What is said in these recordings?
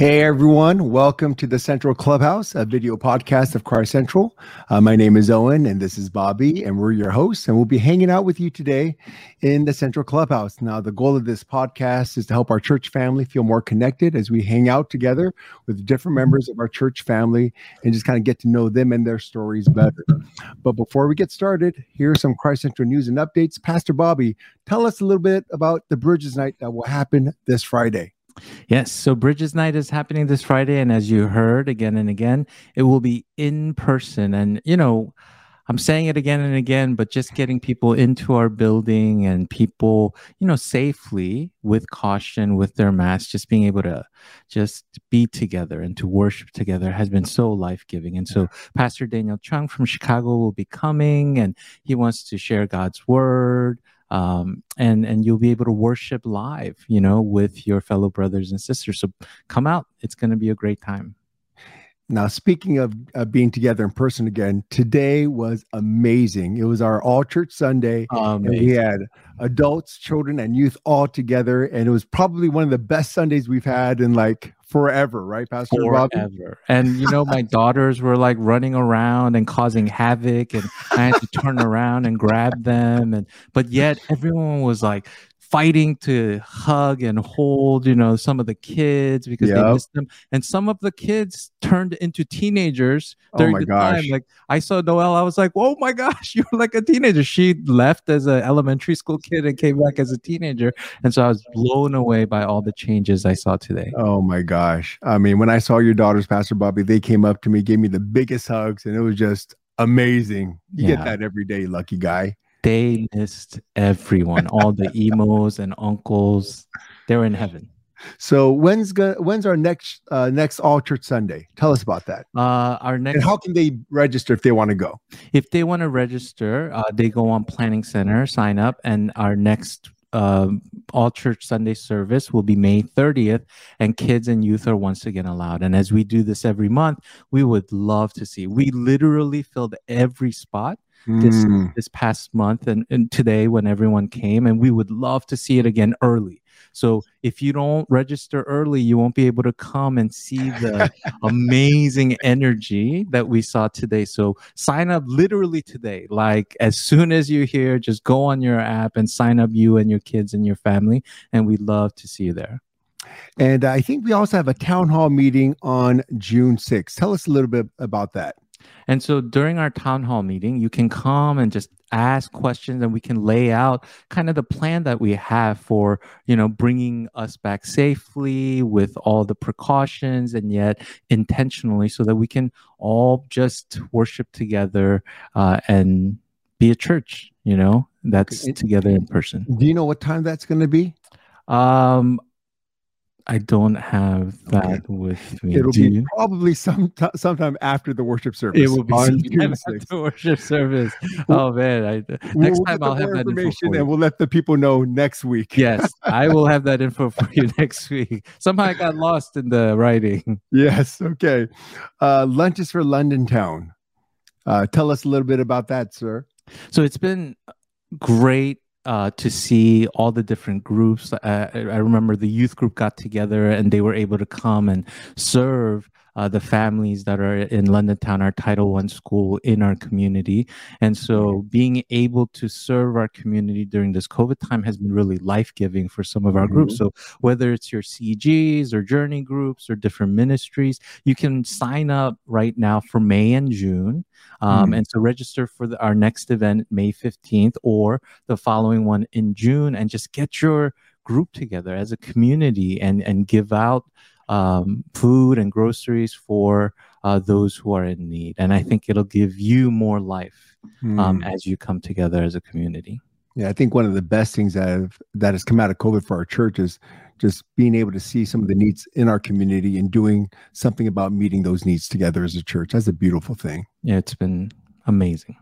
Hey everyone, welcome to the Central Clubhouse, a video podcast of Christ Central. Uh, my name is Owen and this is Bobby, and we're your hosts, and we'll be hanging out with you today in the Central Clubhouse. Now, the goal of this podcast is to help our church family feel more connected as we hang out together with different members of our church family and just kind of get to know them and their stories better. But before we get started, here are some Christ Central news and updates. Pastor Bobby, tell us a little bit about the Bridges Night that will happen this Friday. Yes. So Bridges Night is happening this Friday. And as you heard again and again, it will be in person. And, you know, I'm saying it again and again, but just getting people into our building and people, you know, safely with caution, with their masks, just being able to just be together and to worship together has been so life giving. And so Pastor Daniel Chung from Chicago will be coming and he wants to share God's word um, and and you'll be able to worship live, you know, with your fellow brothers and sisters. So come out; it's going to be a great time. Now, speaking of uh, being together in person again, today was amazing. It was our all church Sunday. we had adults, children, and youth all together. And it was probably one of the best Sundays we've had in like forever, right, Pastor forever. Bobby? And you know, my daughters were like running around and causing havoc, and I had to turn around and grab them. And but yet everyone was like fighting to hug and hold, you know, some of the kids because yep. they missed them. And some of the kids turned into teenagers oh during oh the gosh. time. Like I saw Noelle, I was like, oh my gosh, you're like a teenager. She left as an elementary school kid and came back as a teenager. And so I was blown away by all the changes I saw today. Oh my gosh. I mean, when I saw your daughters, Pastor Bobby, they came up to me, gave me the biggest hugs, and it was just amazing. You yeah. get that every day, lucky guy they missed everyone, all the imos and uncles. They're in heaven. So when's go- when's our next uh, next all church Sunday? Tell us about that. Uh, our next. And how can they register if they want to go? If they want to register, uh, they go on Planning Center, sign up, and our next um, all church Sunday service will be May 30th, and kids and youth are once again allowed. And as we do this every month, we would love to see. We literally filled every spot this mm. this past month and, and today when everyone came and we would love to see it again early so if you don't register early you won't be able to come and see the amazing energy that we saw today so sign up literally today like as soon as you're here just go on your app and sign up you and your kids and your family and we'd love to see you there and I think we also have a town hall meeting on June 6th. Tell us a little bit about that. And so during our town hall meeting, you can come and just ask questions and we can lay out kind of the plan that we have for, you know, bringing us back safely with all the precautions and yet intentionally so that we can all just worship together uh, and be a church, you know, that's together in person. Do you know what time that's going to be? Um, I don't have that okay. with me. It'll Do be you? probably some sometime after the worship service. It will be June after worship service. Oh man! I, next we'll time I'll have that information, and we'll let the people know next week. yes, I will have that info for you next week. Somehow I got lost in the writing. Yes. Okay. Uh, lunches for London Towne. Uh, tell us a little bit about that, sir. So it's been great uh, to see all the different groups. Uh, I remember the youth group got together and they were able to come and serve uh, the families that are in London Towne, our Title One school in our community. And so being able to serve our community during this COVID time has been really life giving for some of our mm-hmm. groups. So whether it's your CGs or journey groups or different ministries, you can sign up right now for May and June. Um, mm-hmm. And so register for the, our next event, May 15th, or the following one in June, and just get your group together as a community and and give out um, food and groceries for uh, those who are in need. And I think it'll give you more life um, mm. as you come together as a community. Yeah, I think one of the best things that have, that has come out of COVID for our church is just being able to see some of the needs in our community and doing something about meeting those needs together as a church. That's a beautiful thing. Yeah, it's been amazing.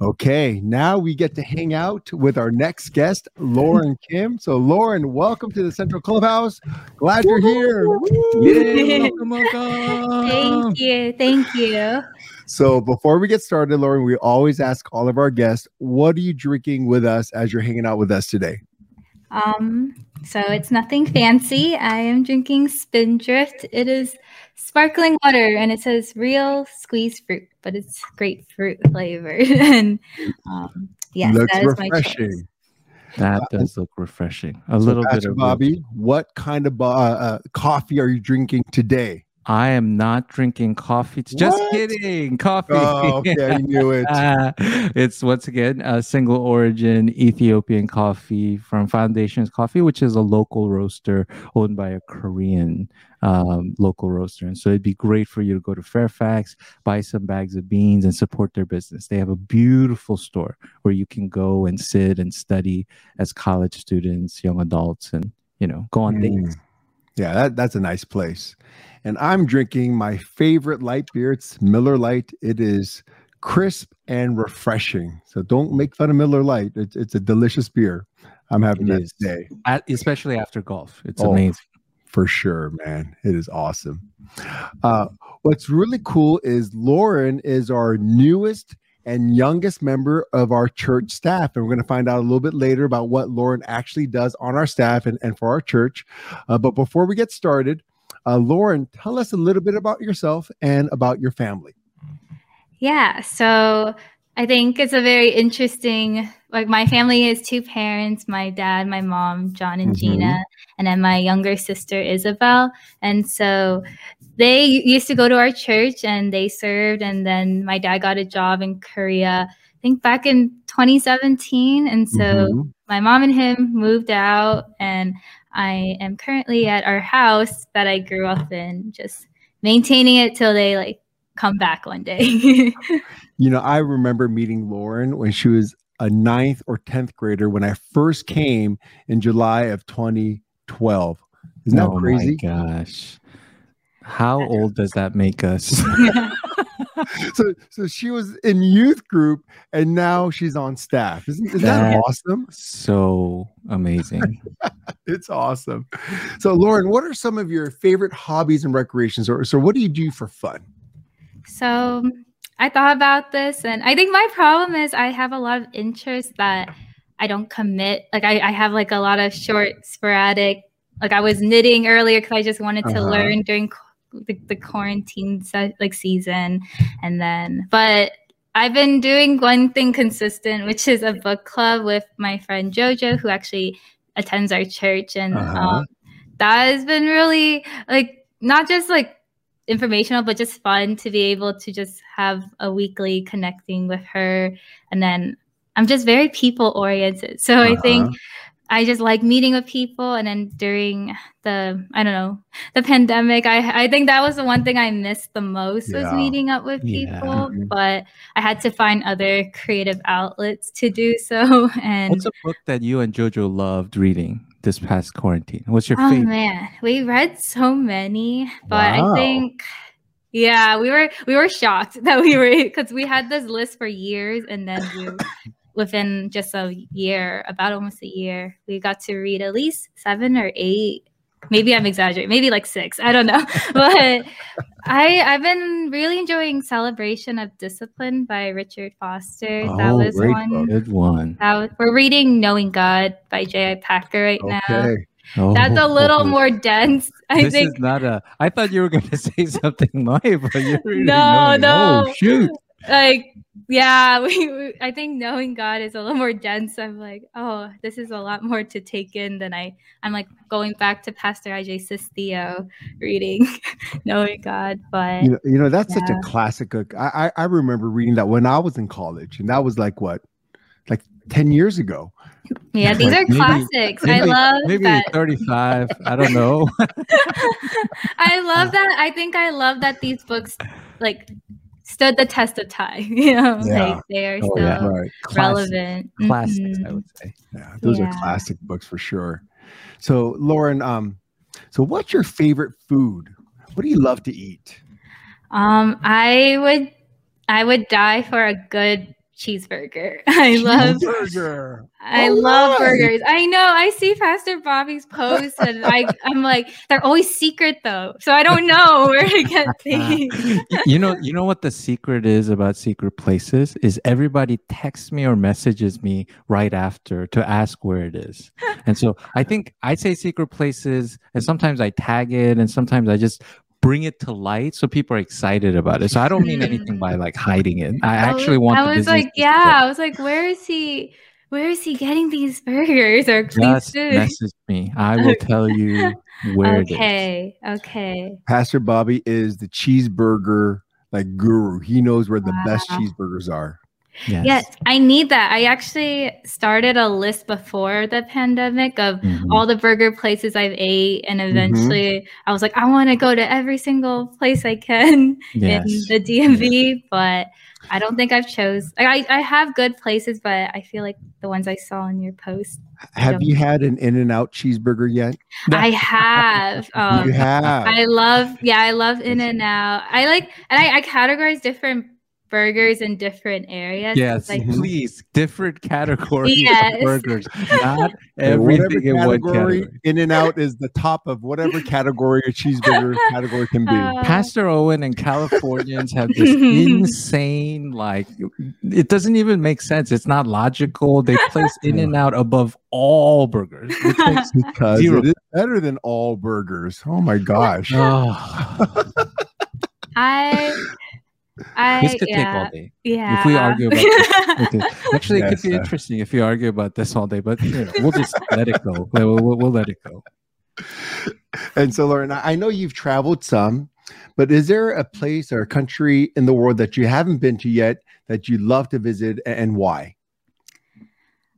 Okay, now we get to hang out with our next guest, Lauren Kim. So, Lauren, welcome to the Central Clubhouse. Glad you're here. welcome, welcome. Thank you. Thank you. So, before we get started, Lauren, we always ask all of our guests, what are you drinking with us as you're hanging out with us today? Um, so it's nothing fancy. I am drinking Spindrift. It is sparkling water and it says real squeezed fruit, but it's grapefruit flavored. and um, yes, Looks that is refreshing. my choice. That Uh, does look refreshing. A So, little bit of Bobby, what kind of uh, uh, coffee are you drinking today? I am not drinking coffee. Just What? kidding. Coffee. Oh, okay, I knew it. it's once again a single origin Ethiopian coffee from Foundations Coffee, which is a local roaster owned by a Korean um, local roaster. And so it'd be great for you to go to Fairfax, buy some bags of beans, and support their business. They have a beautiful store where you can go and sit and study as college students, young adults, and you know go on dates. Yeah, that, that's a nice place. And I'm drinking my favorite light beer. It's Miller Lite. It is crisp and refreshing. So don't make fun of Miller Lite. It's, it's a delicious beer. I'm having It that is. today At, especially after golf. It's Oh, amazing. for sure, man. It is awesome. Uh, what's really cool is Lauren is our newest and youngest member of our church staff. And we're going to find out a little bit later about what Lauren actually does on our staff and, and for our church. Uh, but before we get started, uh, Lauren, tell us a little bit about yourself and about your family. Yeah, so I think it's a very interesting. Like my family is two parents: my dad, my mom, John and Mhm. Gina, and then my younger sister Isabel. And so they used to go to our church and they served. And then my dad got a job in Korea. I think back in 2017. And so Mhm. my mom and him moved out, and I am currently at our house that I grew up in, just maintaining it till they like come back one day. You know, I remember meeting Lauren when she was a ninth or 10th grader when I first came in July of 2012. Isn't that oh crazy? my gosh. How old does that make us? so so she was in youth group and now she's on staff. Isn't, isn't that That- awesome? so amazing. It's awesome. So Lauren, what are some of your favorite hobbies and recreations or so what do you do for fun? so I thought about this, and I think my problem is I have a lot of interests that I don't commit. Like I, I have like a lot of short, sporadic. Like I was knitting earlier because I just wanted to Uh-huh. learn during qu- the, the quarantine se- like season, and then but. I've been doing one thing consistent, which is a book club with my friend Jojo, who actually attends our church, and Uh-huh. um, that has been really like not just like informational but just fun to be able to just have a weekly connecting with her and then i'm just very people oriented so i think Uh-huh. I just like meeting with people and then during the i don't know the pandemic i i think that was the one thing i missed the most was meeting up with people Mhm. but i had to find other creative outlets to do so and What's a book that you and Jojo loved reading this past quarantine? What's your favorite? Oh favorite? man, we read so many, but Wow. I think yeah, we were we were shocked that we were because we had this list for years, and then we, within just a year, about almost a year, we got to read at least seven or eight. Maybe I'm exaggerating, maybe like six. I don't know, but I I've been really enjoying Celebration of Discipline by Richard Foster. that Oh, was great one. Good one. That was, we're reading Knowing God by J.I. Packer right now. Okay. Oh, That's a oh, little more dense. I this think is not a. I thought you were going to say something live, but you're really No, knowing. Oh, no. Oh shoot! Like yeah, we, we I think knowing God is a little more dense. I'm like, oh, this is a lot more to take in than I I'm like going back to Pastor IJ Sistio reading knowing God. But You know, you know that's such a classic book. I, I I remember reading that when I was in college, and that was like what, like ten years ago. yeah, these are Maybe- classics. I love Maybe that. 35. I don't know. I love that. I think I love that these books like stood the test of time. You know, Yeah. like they are Oh, still yeah. Right. Classic- relevant. Classics, I Mhm. would say. Yeah, those are classic books for sure. So, Lauren, um, so what's your favorite food? What do you love to eat? Um, I would, I would die for a good cheeseburger. I love burger. I love burgers. I know. I see Pastor Bobby's posts, and I I'm like, they're always secret though, so I don't know where to get things. you know you know what the secret is about secret places is everybody texts me or messages me right after to ask where it is and so i think i say secret places and sometimes i tag it and sometimes i just bring it to light so people are excited about it so i don't mean anything by like hiding it i actually want I was like, yeah. grow. I was like, where is he? Where is he getting these burgers or these just food? message me i will tell you where it is Okay. Okay. Pastor Bobby is the cheeseburger like guru. He knows where the best cheeseburgers are. Yes, Yes, I need that. I actually started a list before the pandemic of Mhm. all the burger places I've ate, and Mm-hmm. eventually I was like, I want to go to every single place I can yes. in the DMV, but I don't think I've chose. I I have good places, but I feel like the ones I saw in your post. Have you had an In and Out cheeseburger yet? I have. Um, you have. I love, yeah, I love In and Out. I like, and I, I categorize different burgers in different areas. Yes, like please. Different categories Yes. of burgers, not whatever everything in one category. In and Out is the top of whatever category a cheeseburger category can be. Uh, Pastor Owen and Californians have this insane, like, it doesn't even make sense. It's not logical. They place In and Out above all burgers. which makes- because Zero. it is better than all burgers. Oh my gosh. Oh, I, I, this could take all day. yeah. If we argue about this, it could- actually, it could be uh, interesting if you argue about this all day. But you know, we'll just let it go. We'll, we'll, we'll let it go. And so, Lauren, I I know you've traveled some, but is there a place or a country in the world that you haven't been to yet that you'd love to visit and why?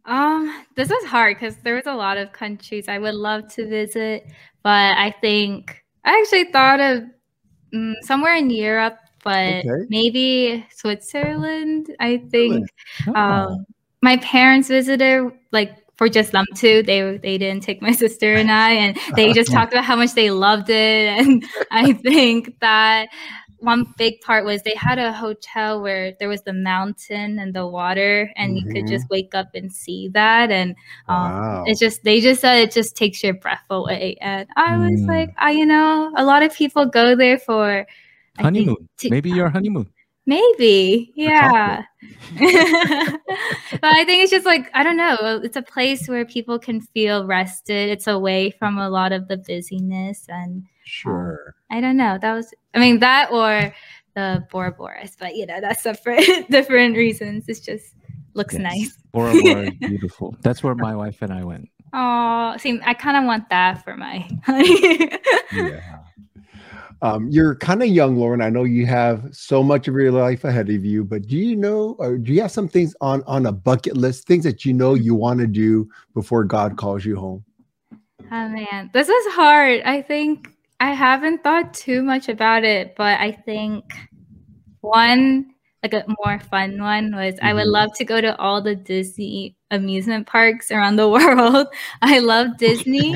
Um, this is hard because there was a lot of countries I would love to visit, but I think I actually thought of mm, somewhere in Europe, but Okay. maybe Switzerland. I think Oh. um, my parents visited like for just them two. They they didn't take my sister and I, and they just talked about how much they loved it. And I think that one big part was they had a hotel where there was the mountain and the water, and you could Mhm. just wake up and see that. And um, Wow. it's just they just said it just takes your breath away. And I was Mm. like, I you know, a lot of people go there for honeymoon. Maybe your honeymoon. Maybe, yeah. but I think it's just like I don't know. It's a place where people can feel rested. It's away from a lot of the busyness, and um, Sure. I don't know. That was, I mean, that or the Bora Boras, but you know, that's separate, different reasons. It's just looks Yes. nice. Bora Bora beautiful. That's where my wife and I went. Oh, see, I kind of want that for my. yeah. Um, you're kind of young, Lauren. I know you have so much of your life ahead of you, but do you know, or do you have some things on on a bucket list, things that you know you want to do before God calls you home? Oh man, this is hard. I think I haven't thought too much about it, but I think one like a more fun one was I would Mhm. love to go to all the Disney amusement parks around the world. I love Disney.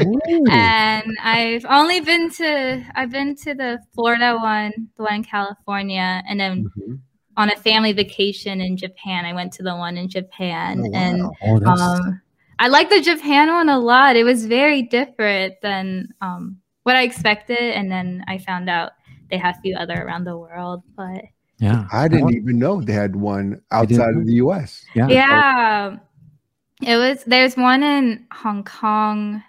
and I've only been to I've been to the Florida one, the one in California, and then Mhm. on a family vacation in Japan. I went to the one in Japan Oh, and. Oh, um, I like the Japan one a lot. It was very different than um, what I expected, and then I found out they have a few other around the world. But yeah. I didn't even know they had one outside of the U.S. Yeah. yeah, it was. There's one in Hong Kong,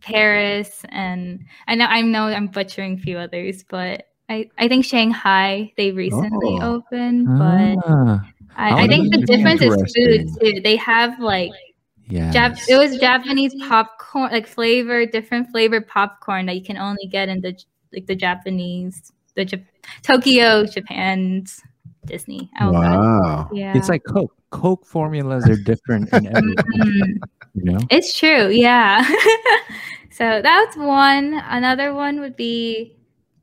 Paris, and I know I know I'm butchering a few others, but I I think Shanghai they recently Oh. opened, but Ah, I, Oh, I think the difference is food too. They have like yeah. Jap- it was Japanese popcorn, like flavor, different flavored popcorn that you can only get in the like the Japanese, the Jap- Tokyo, Japan's Disney. Oh god, wow. yeah, It's like Coke. Coke formulas are different in every you know? it's true, yeah. so that's one. Another one would be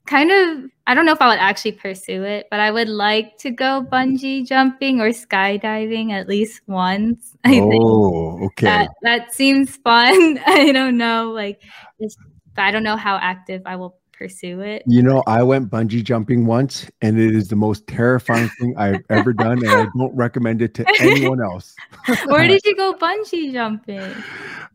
kind of. I don't know if I would actually pursue it, but I would like to go bungee jumping or skydiving at least once. I think. Oh, okay. that that seems fun. I don't know, like, it's, I don't know how active I will pursue it. You know, I went bungee jumping once, and it is the most terrifying thing I've ever done, and I don't recommend it to anyone else. Where did you go bungee jumping?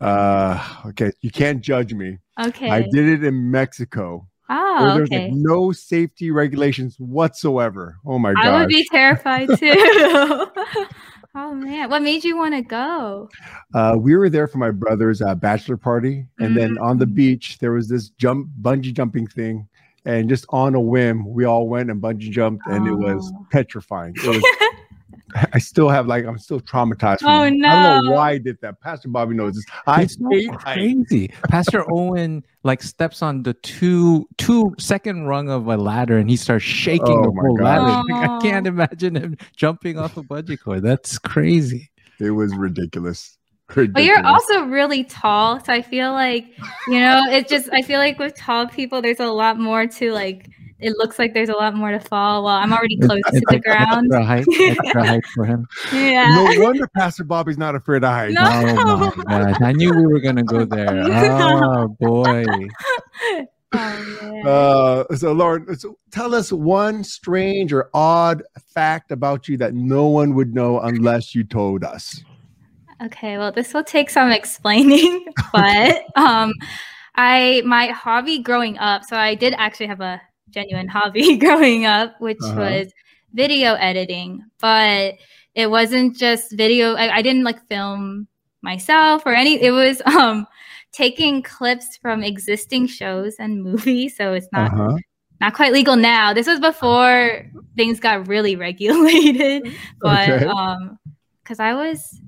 Uh, okay, you can't judge me. Okay. I did it in Mexico. Oh, there's okay. like no safety regulations whatsoever. Oh my god. I would be terrified too. Oh man, what made you want to go? Uh, we were there for my brother's uh, bachelor party, and then on the Mm. beach there was this jump bungee jumping thing, and just on a whim we all went and bungee jumped, and it was Oh. petrifying. It was, I still have like I'm still traumatized. From Oh, it. I don't know why I did that. Pastor Bobby knows this. I it's not hate heights. crazy. Pastor Owen like steps on the two two second rung of a ladder and he starts shaking Oh the my whole God. ladder. Like, I can't imagine him jumping off a bungee cord. That's crazy. It was ridiculous. But you're also really tall, so I feel like you know it's just I feel like with tall people, there's a lot more to like. It looks like there's a lot more to fall. Well, I'm already close to It's the like ground. Extra height, extra height for him. Yeah. No wonder Pastor Bobby's not afraid of heights. No. Oh my god! I knew we were gonna go there. Oh boy! Oh. Uh, so Lauren, so tell us one strange or odd fact about you that no one would know unless you told us. Okay, well, this will take some explaining, but um, I my hobby growing up. So I did actually have a genuine hobby growing up, which Uh-huh. was video editing. But it wasn't just video. I, I didn't like film myself or any. It was um taking clips from existing shows and movies. So it's not Uh-huh. not quite legal now. This was before things got really regulated, but Okay. um, because I was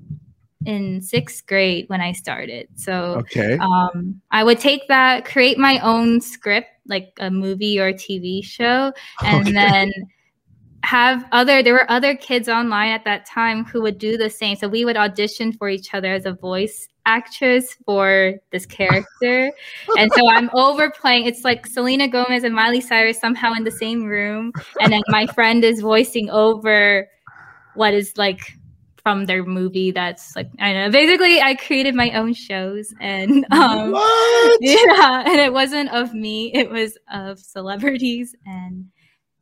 in sixth grade when I started, so Okay. um, I would take that, create my own script, like a movie or TV show, and Okay. then have other there were other kids online at that time who would do the same. So we would audition for each other as a voice actress for this character. And so i'm overplaying. It's like selena gomez and miley cyrus somehow in the same room. And then my friend is voicing over what is like from their movie that's like i don't know basically i created my own shows and um what? yeah, and it wasn't of me, it was of celebrities. And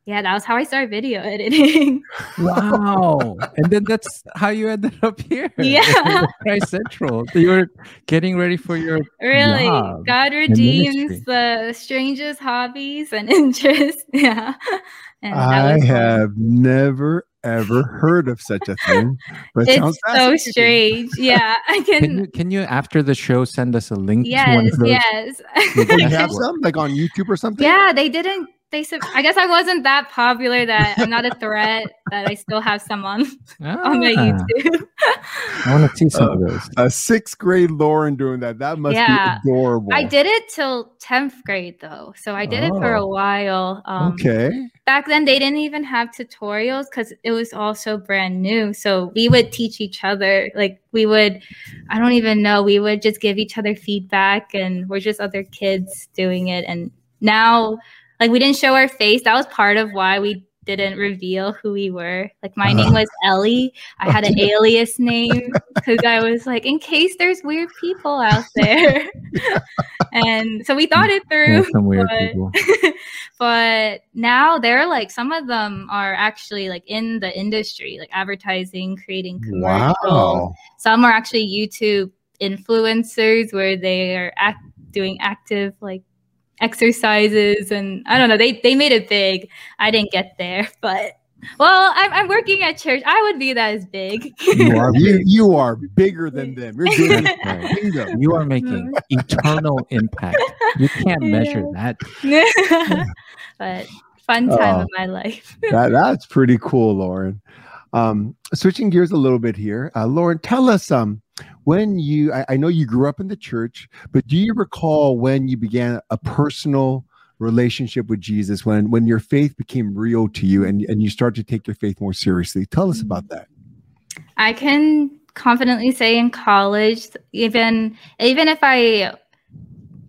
yeah, that was how I started video editing. Wow! and then that's how you ended up here. Yeah. Christ Central. You were getting ready for your really, job God redeems the strangest hobbies and interests. Yeah. And I was fun. have never ever heard of such a thing. But it sounds It's so strange. Yeah, I Can can. you can you after the show send us a link to one yes, of those? yes. Do you Yes. have some like on YouTube or something? Yeah, they didn't. They said, I guess I wasn't that popular that I'm not a threat. That I still have some on on my Ah, YouTube. I want to see some Uh, of those. A sixth grade Lauren doing that. That must Yeah. be adorable. I did it till 10th grade though. So I did it for a Oh. while. Um, Okay. Back then, they didn't even have tutorials because it was all so brand new. So we would teach each other. Like we would, I don't even know, we would just give each other feedback and we're just other kids doing it. And now, like we didn't show our face. That was part of why we didn't reveal who we were. Like my name uh-huh. was Ellie. I had an alias name because I was like, in case there's weird people out there. and so we thought it through. There's some weird but- people. but now they're like some of them are actually like in the industry, like advertising, creating commercials. Wow. Some are actually YouTube influencers where they are act- doing active like exercises and I don't know. They they made it big. I didn't get there, but well, I'm, I'm working at church. I would be that as big. You are you, you are bigger than them. You're doing That's right. kingdom. You are making eternal impact. You can't measure that. but fun time Oh. of my life. That, that's pretty cool, Lauren. Um, switching gears a little bit here, uh, Lauren, tell us um, when you. I, I know you grew up in the church, but do you recall when you began a personal relationship with Jesus? When when your faith became real to you, and and you start to take your faith more seriously? Tell us about that. I can confidently say in college, even even if I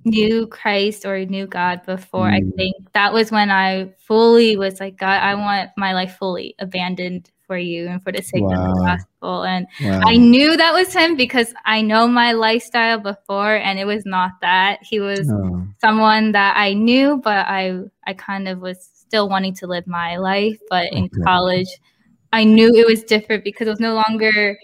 knew Christ or knew God before, I Mm. think that was when I fully was like, God, I want my life fully abandoned for you and for the sake wow. of the gospel. And wow. I knew that was him because I know my lifestyle before and it was not that. He was oh. someone that I knew, but I I kind of was still wanting to live my life. But in okay. college, I knew it was different because it was no longer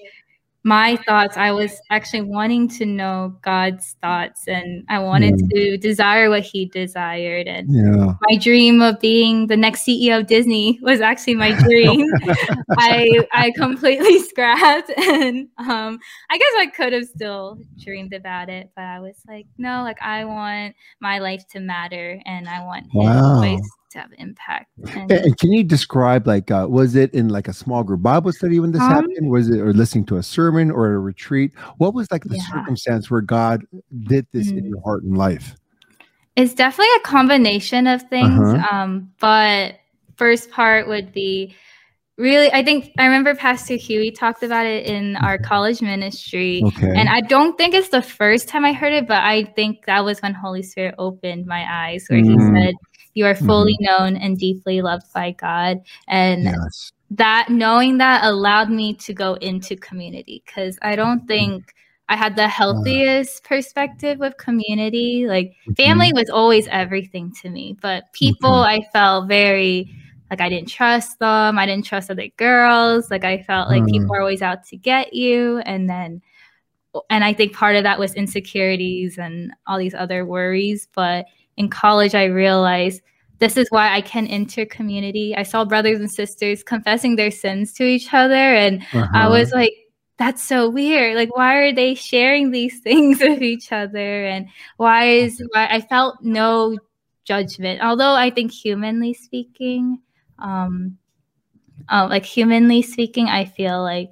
my thoughts i was actually wanting to know god's thoughts and i wanted mm. to desire what he desired and yeah. my dream of being the next ceo of disney was actually my dream i i completely scrapped and um i guess i could have still dreamed about it but i was like no like i want my life to matter and i want wow. his voice to have impact. And, and can you describe like uh, was it in like a small group Bible study when this um, happened? Was it or listening to a sermon or a retreat? What was like the yeah. circumstance where God did this mm. in your heart and life? It's definitely a combination of things. Uh-huh. Um, but first part would be really i think i remember pastor huey talked about it in our mm-hmm. college ministry okay. and i don't think it's the first time i heard it but i think that was when holy spirit opened my eyes where mm. he said you are fully mm-hmm. known and deeply loved by God. And yes. that knowing that allowed me to go into community because I don't mm-hmm. think I had the healthiest perspective with community. Like family mm-hmm. was always everything to me, but people mm-hmm. I felt very like I didn't trust them. I didn't trust other girls. Like I felt like people mm. are always out to get you. And then and I think part of that was insecurities and all these other worries. But in college, I realized this is why I can enter community. I saw brothers and sisters confessing their sins to each other, and uh-huh. I was like, that's so weird. Like, why are they sharing these things with each other? And why is why I felt no judgment. Although I think humanly speaking, um, uh, like humanly speaking, I feel like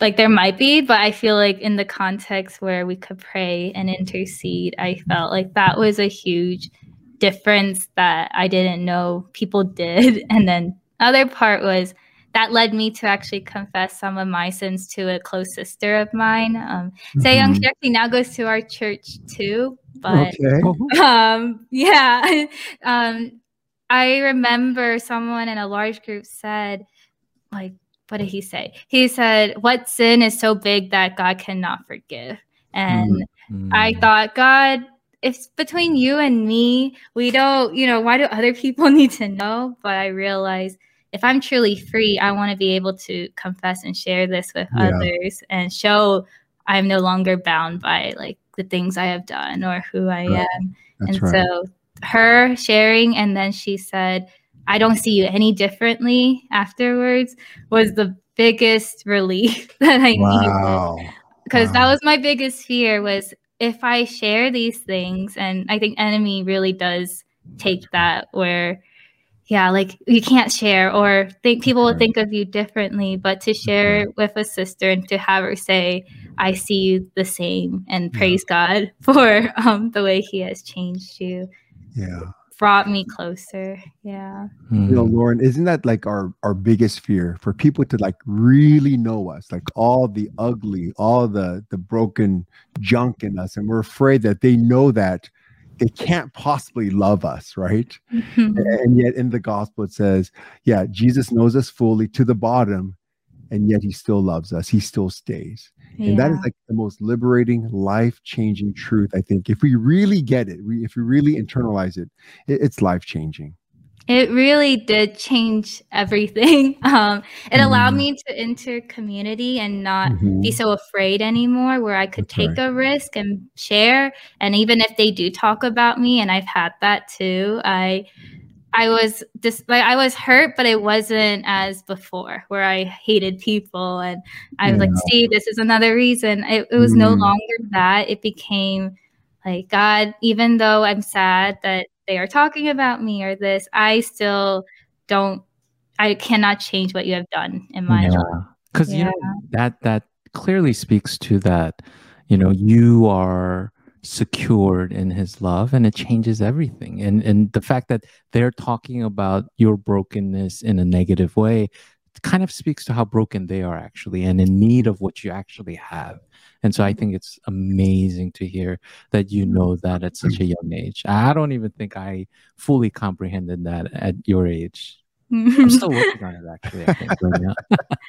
like there might be, but I feel like in the context where we could pray and intercede, I felt like that was a huge difference that I didn't know people did. And then other part was that led me to actually confess some of my sins to a close sister of mine. Um, mm-hmm. Young, she actually now goes to our church too. But okay. um, yeah, um, I remember someone in a large group said, like, what did he say? He said, What sin is so big that God cannot forgive? And mm-hmm. I thought, God, if between you and me, we don't, you know, why do other people need to know? But I realized if I'm truly free, I want to be able to confess and share this with yeah. others and show I'm no longer bound by like the things I have done or who I right. am. That's and right. so her sharing, and then she said, I don't see you any differently afterwards was the biggest relief that I wow. needed. Because wow. that was my biggest fear was if I share these things, and I think enemy really does take that where yeah, like you can't share or think people will think of you differently, but to share with a sister and to have her say, I see you the same and praise. God for um, the way he has changed you. Yeah brought me closer. Yeah. You know. Lauren, isn't that like our our biggest fear for people to like really know us, like all the ugly, all the the broken junk in us, and we're afraid that they know that they can't possibly love us, right? Mm-hmm. And yet in the gospel it says, yeah, Jesus knows us fully to the bottom, and yet he still loves us. He still stays. And that is like the most liberating, life changing truth. I think if we really get it, we, if we really internalize it, it it's life changing. It really did change everything. Um, it mm allowed mm-hmm. me to enter community and not mm-hmm. be so afraid anymore, where I could That's take right. a risk and share. And even if they do talk about me, and I've had that too, I I was just like I was hurt, but it wasn't as before where I hated people and I was yeah. like, see, this is another reason. It, it was mm. no longer that. It became like God, even though I'm sad that they are talking about me or this, I still don't I cannot change what you have done in my yeah. life. Because yeah. you know that that clearly speaks to that, you know, you are secured in his love and it changes everything. And and the fact that they're talking about your brokenness in a negative way kind of speaks to how broken they are actually and in need of what you actually have. And so i think it's amazing to hear that you know that at such a young age. I don't even think i fully comprehended that at your age I'm still working on it actually. I think, right now.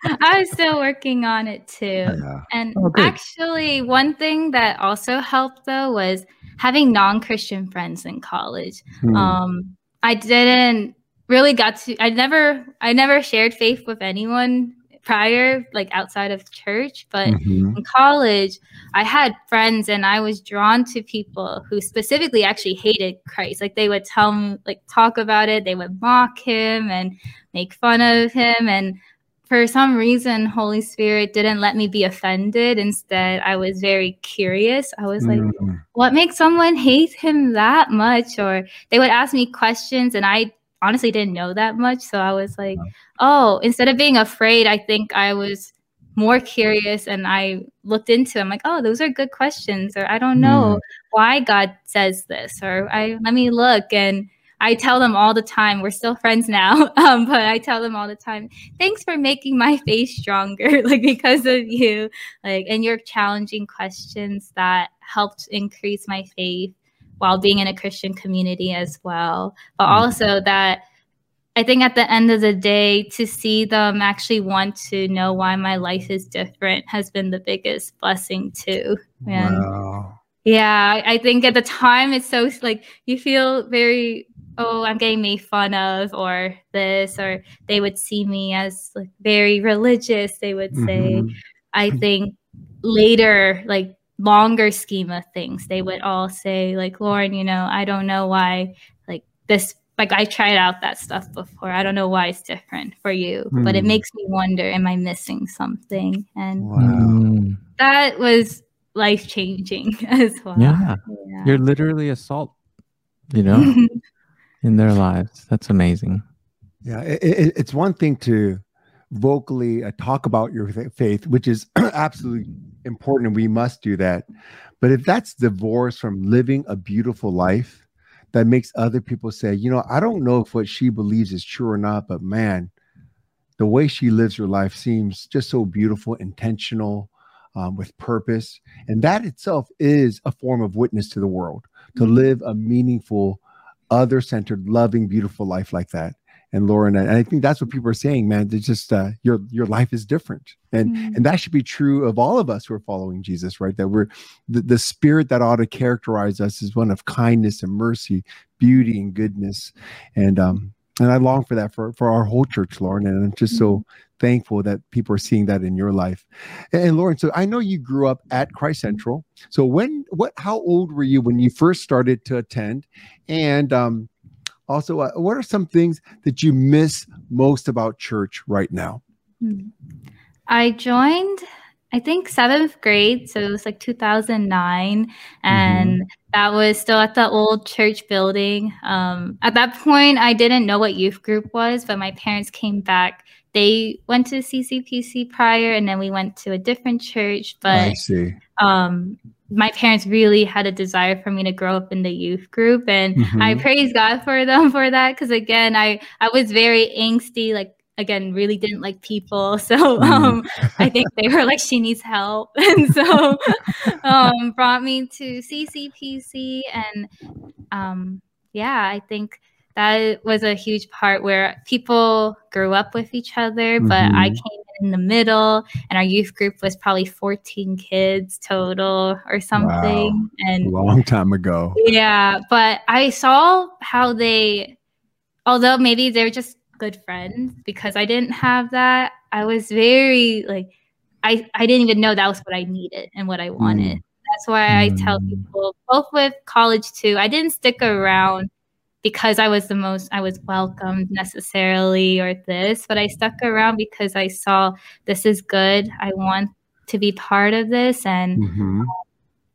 I'm still working on it too. Yeah. And Oh, actually, one thing that also helped though was having non-Christian friends in college. Hmm. Um, I didn't really got to. I never, I never shared faith with anyone prior, like outside of church. But Mhm. in college, I had friends, and I was drawn to people who specifically actually hated Christ. Like they would tell me, like talk about it. They would mock him and make fun of him, and for some reason, Holy Spirit didn't let me be offended. Instead, I was very curious. I was like, Mm. what makes someone hate him that much? Or they would ask me questions and I honestly didn't know that much. So I was like, oh, instead of being afraid, I think I was more curious and I looked into them like, oh, those are good questions. Or I don't know why God says this. Or I let me look and I tell them all the time, we're still friends now, um, but I tell them all the time, thanks for making my faith stronger, like because of you, like and your challenging questions that helped increase my faith while being in a Christian community as well. But Mhm. also that I think at the end of the day, to see them actually want to know why my life is different has been the biggest blessing too. And Wow. yeah, I think at the time it's so like you feel very oh I'm getting made fun of or this or they would see me as like very religious. They would say. Mhm. I think later like longer scheme of things they would all say like Lauren, you know I don't know why like this like I tried out that stuff before. I don't know why it's different for you, but it Hmm. makes me wonder am I missing something? And Wow. Mm, that was life changing as well. yeah, Yeah. you're literally a salt, you know, in their lives. That's amazing. Yeah, it, it, it's one thing to vocally uh, talk about your faith, which is absolutely important, and we must do that. But if that's divorced from living a beautiful life, that makes other people say, you know, I don't know if what she believes is true or not, but man, the way she lives her life seems just so beautiful, intentional, um, with purpose, and that itself is a form of witness to the world to Mhm. live a meaningful, other-centered, loving, beautiful life like that and Lauren, and I think that's what people are saying, man. It's just uh, your your life is different, and Mhm. and that should be true of all of us who are following Jesus, right? That we're the, the spirit that ought to characterize us is one of kindness and mercy, beauty and goodness, and um and I long for that for for our whole church, Lauren, and I'm just so thankful that people are seeing that in your life. And, and Lauren, so I know you grew up at Christ Central. So when what how old were you when you first started to attend, and um also, uh, what are some things that you miss most about church right now? Hmm. I joined, I think, seventh grade. So it was like 2009. And that was still at the old church building. Um, at that point, I didn't know what youth group was, but my parents came back. They went to CCPC prior, and then we went to a different church. But I see. um, my parents really had a desire for me to grow up in the youth group and i Mhm. praise god for them for that because again i i was very angsty like again really didn't like people so um i think they were like she needs help and so um brought me to ccpc and um yeah i think that was a huge part where people grew up with each other but i Mhm. came in the middle and our youth group was probably 14 kids total or something A and long time ago. yeah but i saw how they although maybe they're just good friends because i didn't have that i was very like i i didn't even know that was what i needed and what i wanted that's why i tell Mm. people both with college too i didn't stick around because I was the most I was welcomed necessarily or this, but I stuck around because I saw this is good. I want to be part of this and Mhm.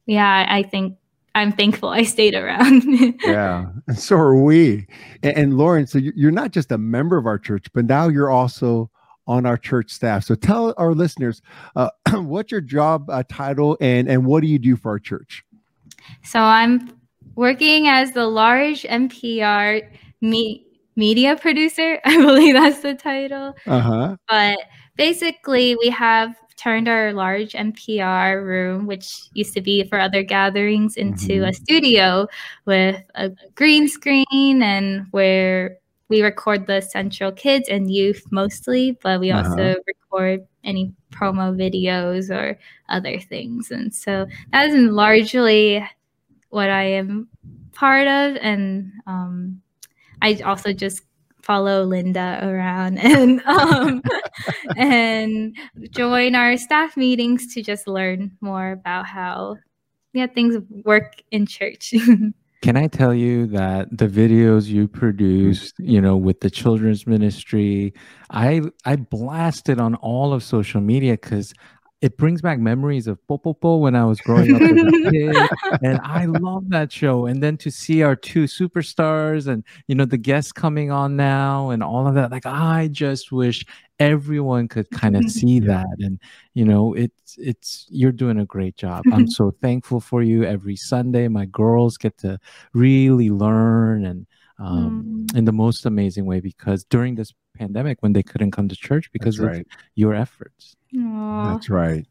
yeah, I think I'm thankful I stayed around. Yeah, and so are we. And, and Lauren, so you- you're not just a member of our church, but now you're also on our church staff. So tell our listeners uh, what's your job uh, title and and what do you do for our church? so I'm working as the large MPR me- media producer. I believe that's the title. Uh huh. But basically, we have turned our large MPR room, which used to be for other gatherings, into Mhm. a studio with a green screen and where we record the central kids and youth mostly, but we Uh-huh. also record any promo videos or other things. And so that is largely what I am part of. And um, I also just follow Linda around and um, and join our staff meetings to just learn more about how yeah things work in church. Can I tell you that the videos you produced, you know, with the children's ministry, I I blasted on all of social media because it brings back memories of Popopo when I was growing up as a kid, and I love that show. And then to see our two superstars and you know the guests coming on now and all of that, like I just wish everyone could kind of see that. And you know, it's it's you're doing a great job. I'm so thankful for you. Every Sunday, my girls get to really learn and um, in the most amazing way because during this pandemic when they couldn't come to church because That's of right. your efforts. Aw. That's right.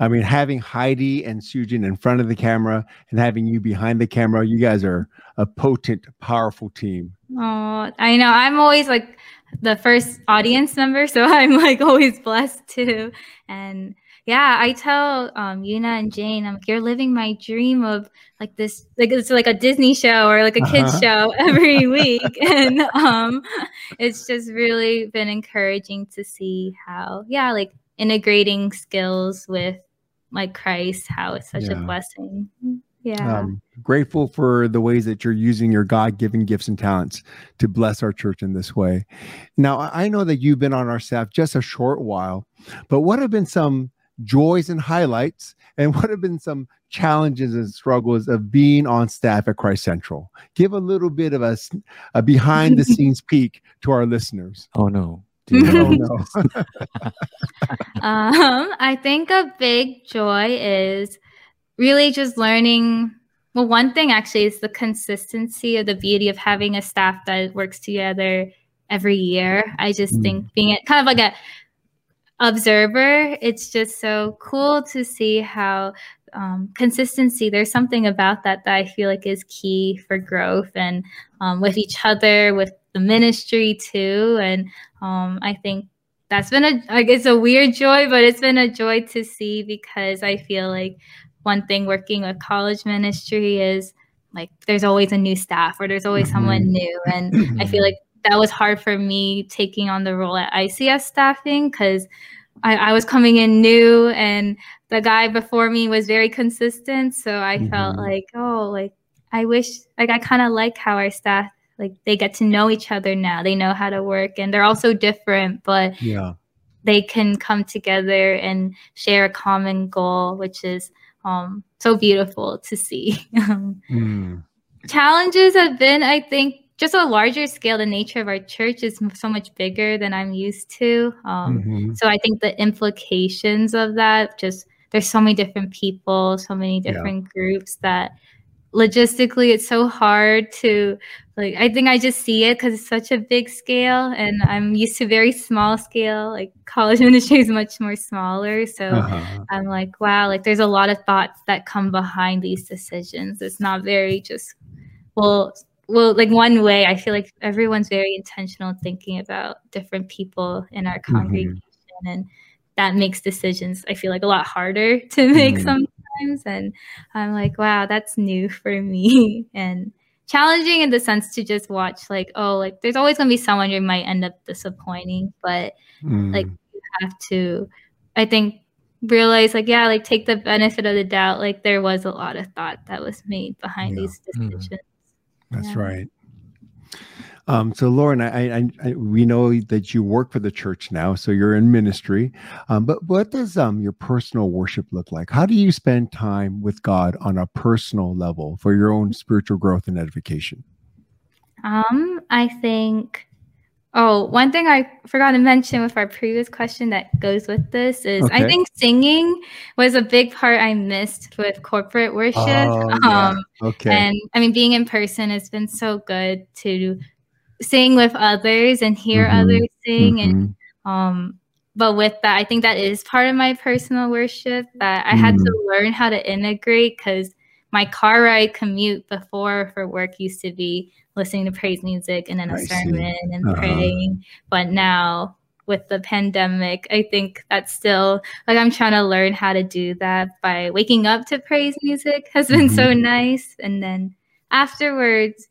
I mean, having Heidi and Sujin in front of the camera and having you behind the camera, you guys are a potent, powerful team. Oh, I know. I'm always like the first audience member, so I'm like always blessed too. And yeah, I tell um Yuna and Jane, I'm like, you're living my dream of like this, like it's like a Disney show or like a kids Uh-huh. show every week, and um, it's just really been encouraging to see how, yeah, like integrating skills with like Christ, how it's such Yeah. a blessing. Yeah. Um, grateful for the ways that you're using your God given gifts and talents to bless our church in this way. Now, I I know that you've been on our staff just a short while, but what have been some joys and highlights, and what have been some challenges and struggles of being on staff at Christ Central? Give a little bit of a behind the scenes peek to our listeners. Oh no. Oh, no. Um, I think a big joy is really just learning. Well, one thing actually is the consistency of the beauty of having a staff that works together every year. I just Mm. think being a, kind of like a observer, it's just so cool to see how um, consistency. There's something about that that I feel like is key for growth and um, with each other, with the ministry too, and um, I think that's been a like it's a weird joy, but it's been a joy to see because I feel like one thing working with college ministry is like there's always a new staff or there's always someone new, and I feel like that was hard for me taking on the role at ICS staffing because I, I was coming in new and the guy before me was very consistent, so I felt Mhm. like oh like I wish like I kind of like how our staff like they get to know each other now. They know how to work and they're also different, but Yeah. they can come together and share a common goal, which is um, so beautiful to see. Mm. Challenges have been, I think, just a larger scale. The nature of our church is so much bigger than I'm used to. Um, Mhm. so I think the implications of that just there's so many different people, so many Yeah. different groups that logistically it's so hard to like I think I just see it because it's such a big scale and I'm used to very small scale. Like college ministry is much more smaller. So Uh-huh. I'm like, wow, like there's a lot of thoughts that come behind these decisions. It's not very just well well like one way I feel like everyone's very intentional thinking about different people in our congregation and that makes decisions I feel like a lot harder to make Mhm. sometimes and I'm like wow that's new for me and challenging in the sense to just watch like oh like there's always going to be someone you might end up disappointing but Mm. like you have to i think realize like yeah like take the benefit of the doubt like there was a lot of thought that was made behind Yeah. these Mhm. decisions That's Yeah. right. Um, so, Lauren, I, I, I, we know that you work for the church now, so you're in ministry. Um, but what does um, your personal worship look like? How do you spend time with God on a personal level for your own spiritual growth and edification? um i think oh one thing i forgot to mention with our previous question that goes with this is i think singing was a big part i missed with corporate worship Oh, yeah. um Okay. And I mean, being in person has been so good to sing with others and hear Mhm. others sing. And Mhm. um, but with that, I think that is part of my personal worship that I had to Mm. learn how to integrate because my car ride commute before for work used to be listening to praise music and then a I see. sermon and Uh-huh. praying. But now with the pandemic, I think that's still like I'm trying to learn how to do that by waking up to praise music has been so Mhm. nice. And then afterwards,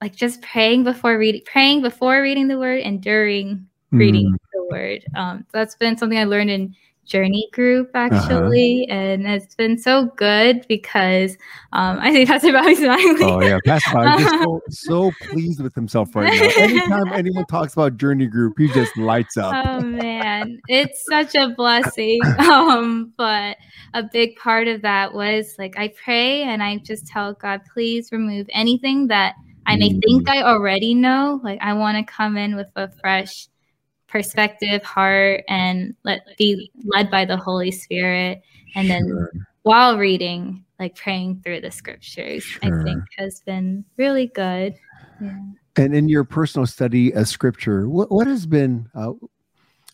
like just praying before reading praying before reading the word and during reading Mm, the word. Um, that's been something I learned in Journey Group Uh-huh. actually, and it's been so good because um, I think Pastor Bobby's smiling. Oh yeah, Pastor Bob is just so, so pleased with himself right now. Anytime anyone talks about Journey Group, he just lights up. oh man, it's such a blessing. Um, but a big part of that was like I pray and I just tell God, please remove anything that I may Mm. think I already know. Like I want to come in with a fresh perspective, heart, and let be led by the Holy Spirit. And then Sure. while reading, like praying through the scriptures, I think has been really good. Yeah. And in your personal study of scripture, what, what has been uh,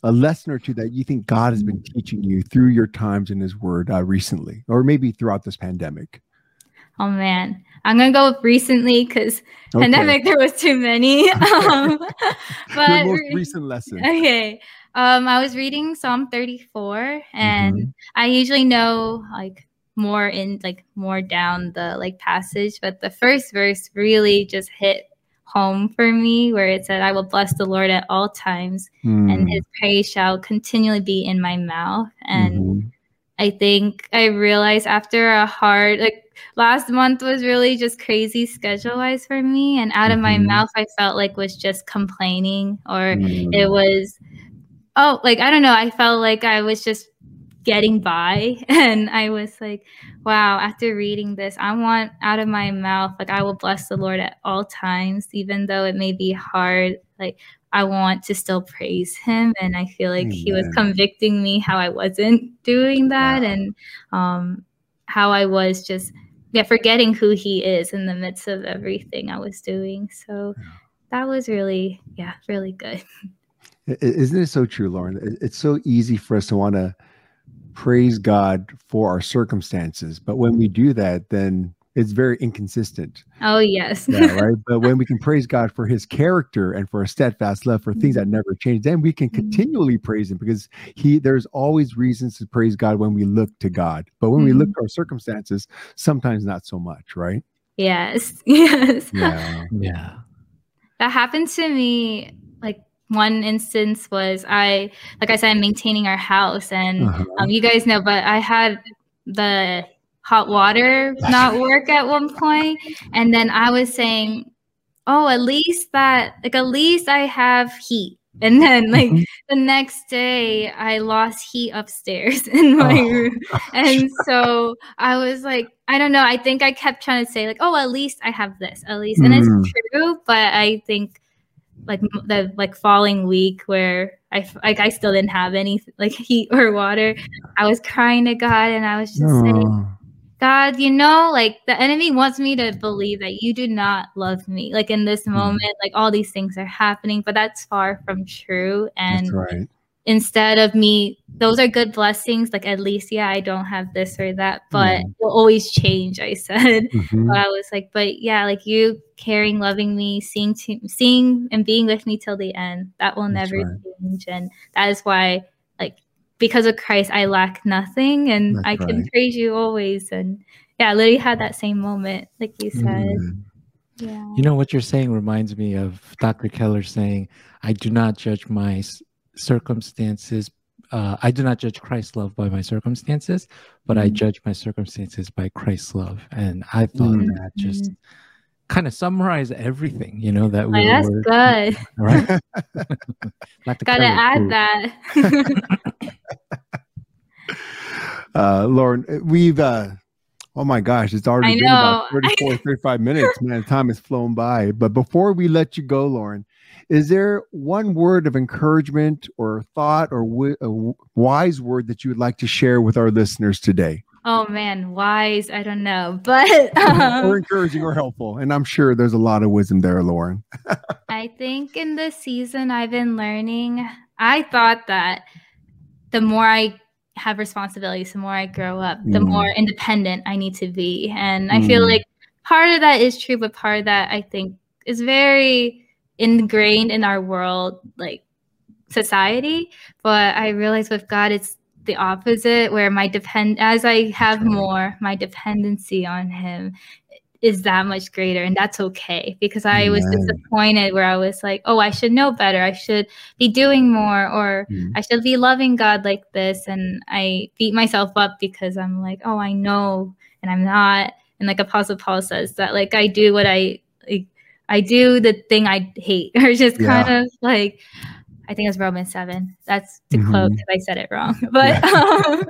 a lesson or two that you think God has been teaching you through your times in His Word uh, recently, or maybe throughout this pandemic? Oh man, I'm gonna go with recently because Okay. pandemic there was too many. um, Your but most recent lesson. okay, um, I was reading Psalm 34, and Mhm. I usually know like more in like more down the like passage, but the first verse really just hit home for me where it said, "I will bless the Lord at all times, and Mm, His praise shall continually be in my mouth." And mhm. I think I realized after a hard like last month was really just crazy schedule wise for me and out of my Mhm. mouth I felt like was just complaining or Mm. it was oh like I don't know I felt like I was just getting by and I was like wow after reading this I want out of my mouth like I will bless the Lord at all times even though it may be hard like I want to still praise him and I feel like he was convicting me how I wasn't doing that Wow. and um how I was just yeah forgetting who he is in the midst of everything I was doing so that was really yeah really good Isn't it so true, Lauren? It's so easy for us to want to praise God for our circumstances, but when we do that, then it's very inconsistent. oh yes Yeah, right. But when we can praise God for His character and for a steadfast love for things that never change, then we can Mhm. continually praise Him because He. There's always reasons to praise God when we look to God, but when we look Mhm. to our circumstances, sometimes not so much, right? yes yes Yeah. Yeah. that happened to me like one instance was i like i said i'm maintaining our house and Uh-huh. um, you guys know but i had the hot water not work at one point and then i was saying oh at least that like at least i have heat and then like Mhm. the next day i lost heat upstairs in my Oh, room and so I was like, I don't know. I think I kept trying to say like, oh, at least I have this, at least, and Mm. it's true. But I think like the like falling week where I like I still didn't have any like heat or water. I was crying to God, and I was just saying, Oh, God, you know, like the enemy wants me to believe that you do not love me. Like in this Mm. moment, like all these things are happening, but that's far from true. And right. instead of me those are good blessings like at least yeah i don't have this or that but Yeah. will always change i said Mhm. but i was like but yeah like you caring loving me seeing to, seeing and being with me till the end that will That's never right. change and that is why like because of christ i lack nothing and That's i can praise you always and yeah i literally had that same moment like you said Mm. yeah You know what you're saying reminds me of Dr. Keller saying, "I do not judge my circumstances. Uh, I do not judge Christ's love by my circumstances, but I Mhm. judge my circumstances by Christ's love." And I thought Mm. that just kind of summarize everything, you know, that we that's were good right. Dr. gotta add too. that uh lauren uh, we've uh oh my gosh it's already been about know. 34 35 minutes man time has flown by but before we let you go lauren is there one word of encouragement or thought or wi- a w- wise word that you would like to share with our listeners today Oh man, wise. I don't know, but or um, encouraging or helpful and i'm sure there's a lot of wisdom there lauren I think in this season I've been learning. I thought that the more I have responsibilities, the more I grow up, the Mm. more independent I need to be, and I feel Mm. like part of that is true, but part of that I think is very ingrained in our world, like society. But I realize with God, it's the opposite, where my depend as I have more, my dependency on Him is that much greater and that's okay because i was disappointed where i was like oh i should know better. I should be doing more or mm. i should be loving god like this. And i beat myself up because i'm like oh i know and i'm not. And like apostle paul says that like i do what i like i do the thing i hate or just yeah. kind of like I think it's Romans 7. That's to mm-hmm. quote because I said it wrong. But yeah.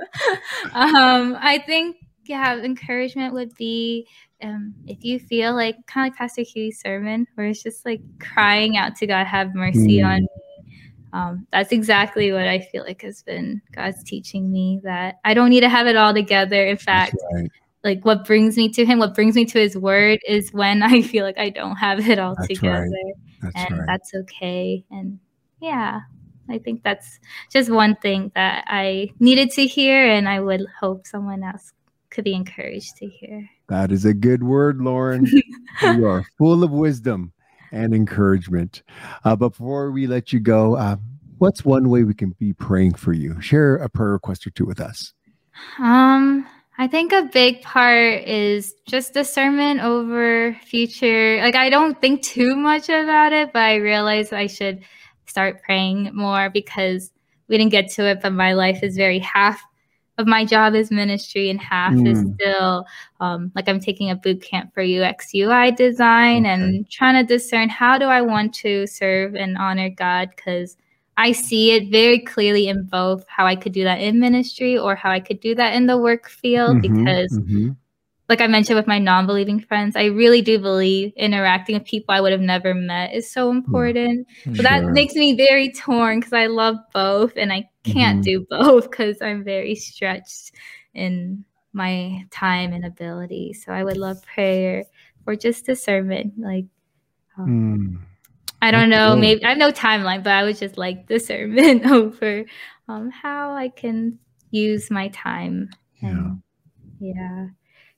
um, um, I think, yeah, encouragement would be um, if you feel like kind of like Pastor Huey's sermon, where it's just like crying out to God, have mercy mm. on me. Um, that's exactly what I feel like has been God's teaching me that I don't need to have it all together. In fact, right. like what brings me to Him, what brings me to His Word is when I feel like I don't have it all that's together, right. that's and right. that's okay. And yeah, I think that's just one thing that I needed to hear, and I would hope someone else could be encouraged to hear. That is a good word, Lauren. you are full of wisdom and encouragement. Uh, before we let you go, uh, what's one way we can be praying for you? Share a prayer request or two with us. Um, I think a big part is just discernment over future. Like I don't think too much about it, but I realize I should start praying more because we didn't get to it, but my life is very half of my job is ministry and half mm. is still um, like I'm taking a boot camp for UX UI design okay. and trying to discern how do I want to serve and honor God because I see it very clearly in both how I could do that in ministry or how I could do that in the work field mm-hmm, because mm-hmm like I mentioned with my non-believing friends, I really do believe interacting with people I would have never met is so hmm. important. Mm, so that makes me very torn because I love both and I can't mm-hmm. do both because I'm very stretched in my time and ability. So I would love prayer or just discernment. Like um, mm. I don't know, maybe I have no timeline, but I would just like discernment over um, how I can use my time. And, yeah. yeah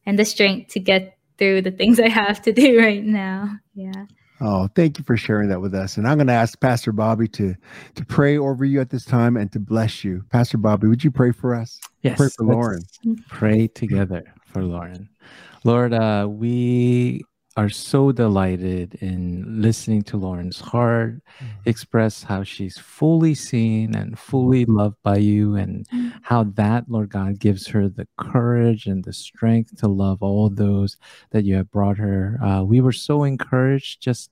and the strength to get through the things I have to do right now. Yeah. Oh, thank you for sharing that with us. And I'm going to ask Pastor Bobby to to pray over you at this time and to bless you. Pastor Bobby, would you pray for us? Yes. Pray for Lauren. Pray together for Lauren. Lord, uh, we are so delighted in listening to Lauren's heart mm-hmm. express how she's fully seen and fully loved by you, and mm-hmm. how that, Lord God, gives her the courage and the strength to love all those that you have brought her. Uh, we were so encouraged just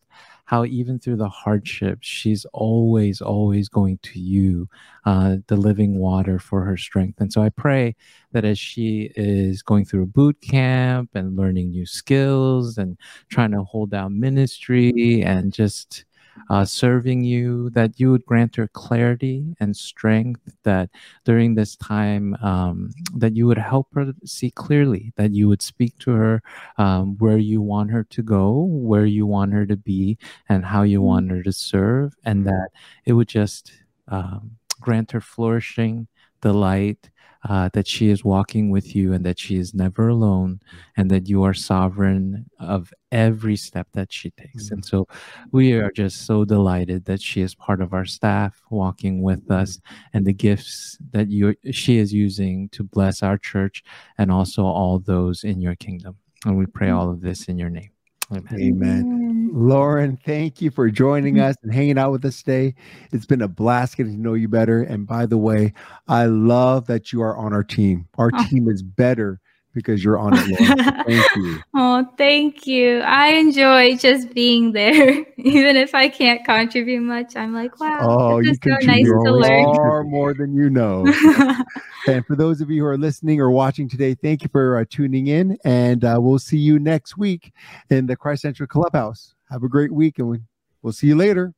how even through the hardships, she's always, always going to you, uh, the living water for her strength. And so I pray that as she is going through a boot camp and learning new skills and trying to hold down ministry and just uh, serving you, that you would grant her clarity and strength, that during this time, um, that you would help her see clearly, that you would speak to her um, where you want her to go, where you want her to be, and how you want her to serve, and that it would just um, grant her flourishing, delight, uh, that she is walking with you and that she is never alone and that you are sovereign of every step that she takes. And so we are just so delighted that she is part of our staff walking with us and the gifts that you she is using to bless our church and also all those in your kingdom. And we pray all of this in your name. Amen. Amen. Lauren, thank you for joining mm-hmm. us and hanging out with us today. It's been a blast getting to know you better. And by the way, I love that you are on our team. Our oh. team is better because you're on it. thank you. Oh, thank you. I enjoy just being there, even if I can't contribute much. I'm like, wow, oh, you so nice to learn. Far more than you know. and for those of you who are listening or watching today, thank you for uh, tuning in, and uh, we'll see you next week in the Christ Central Clubhouse. Have a great week, and we, we'll see you later.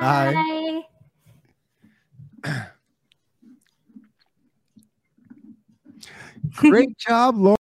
Bye. Bye. Great job, Lauren.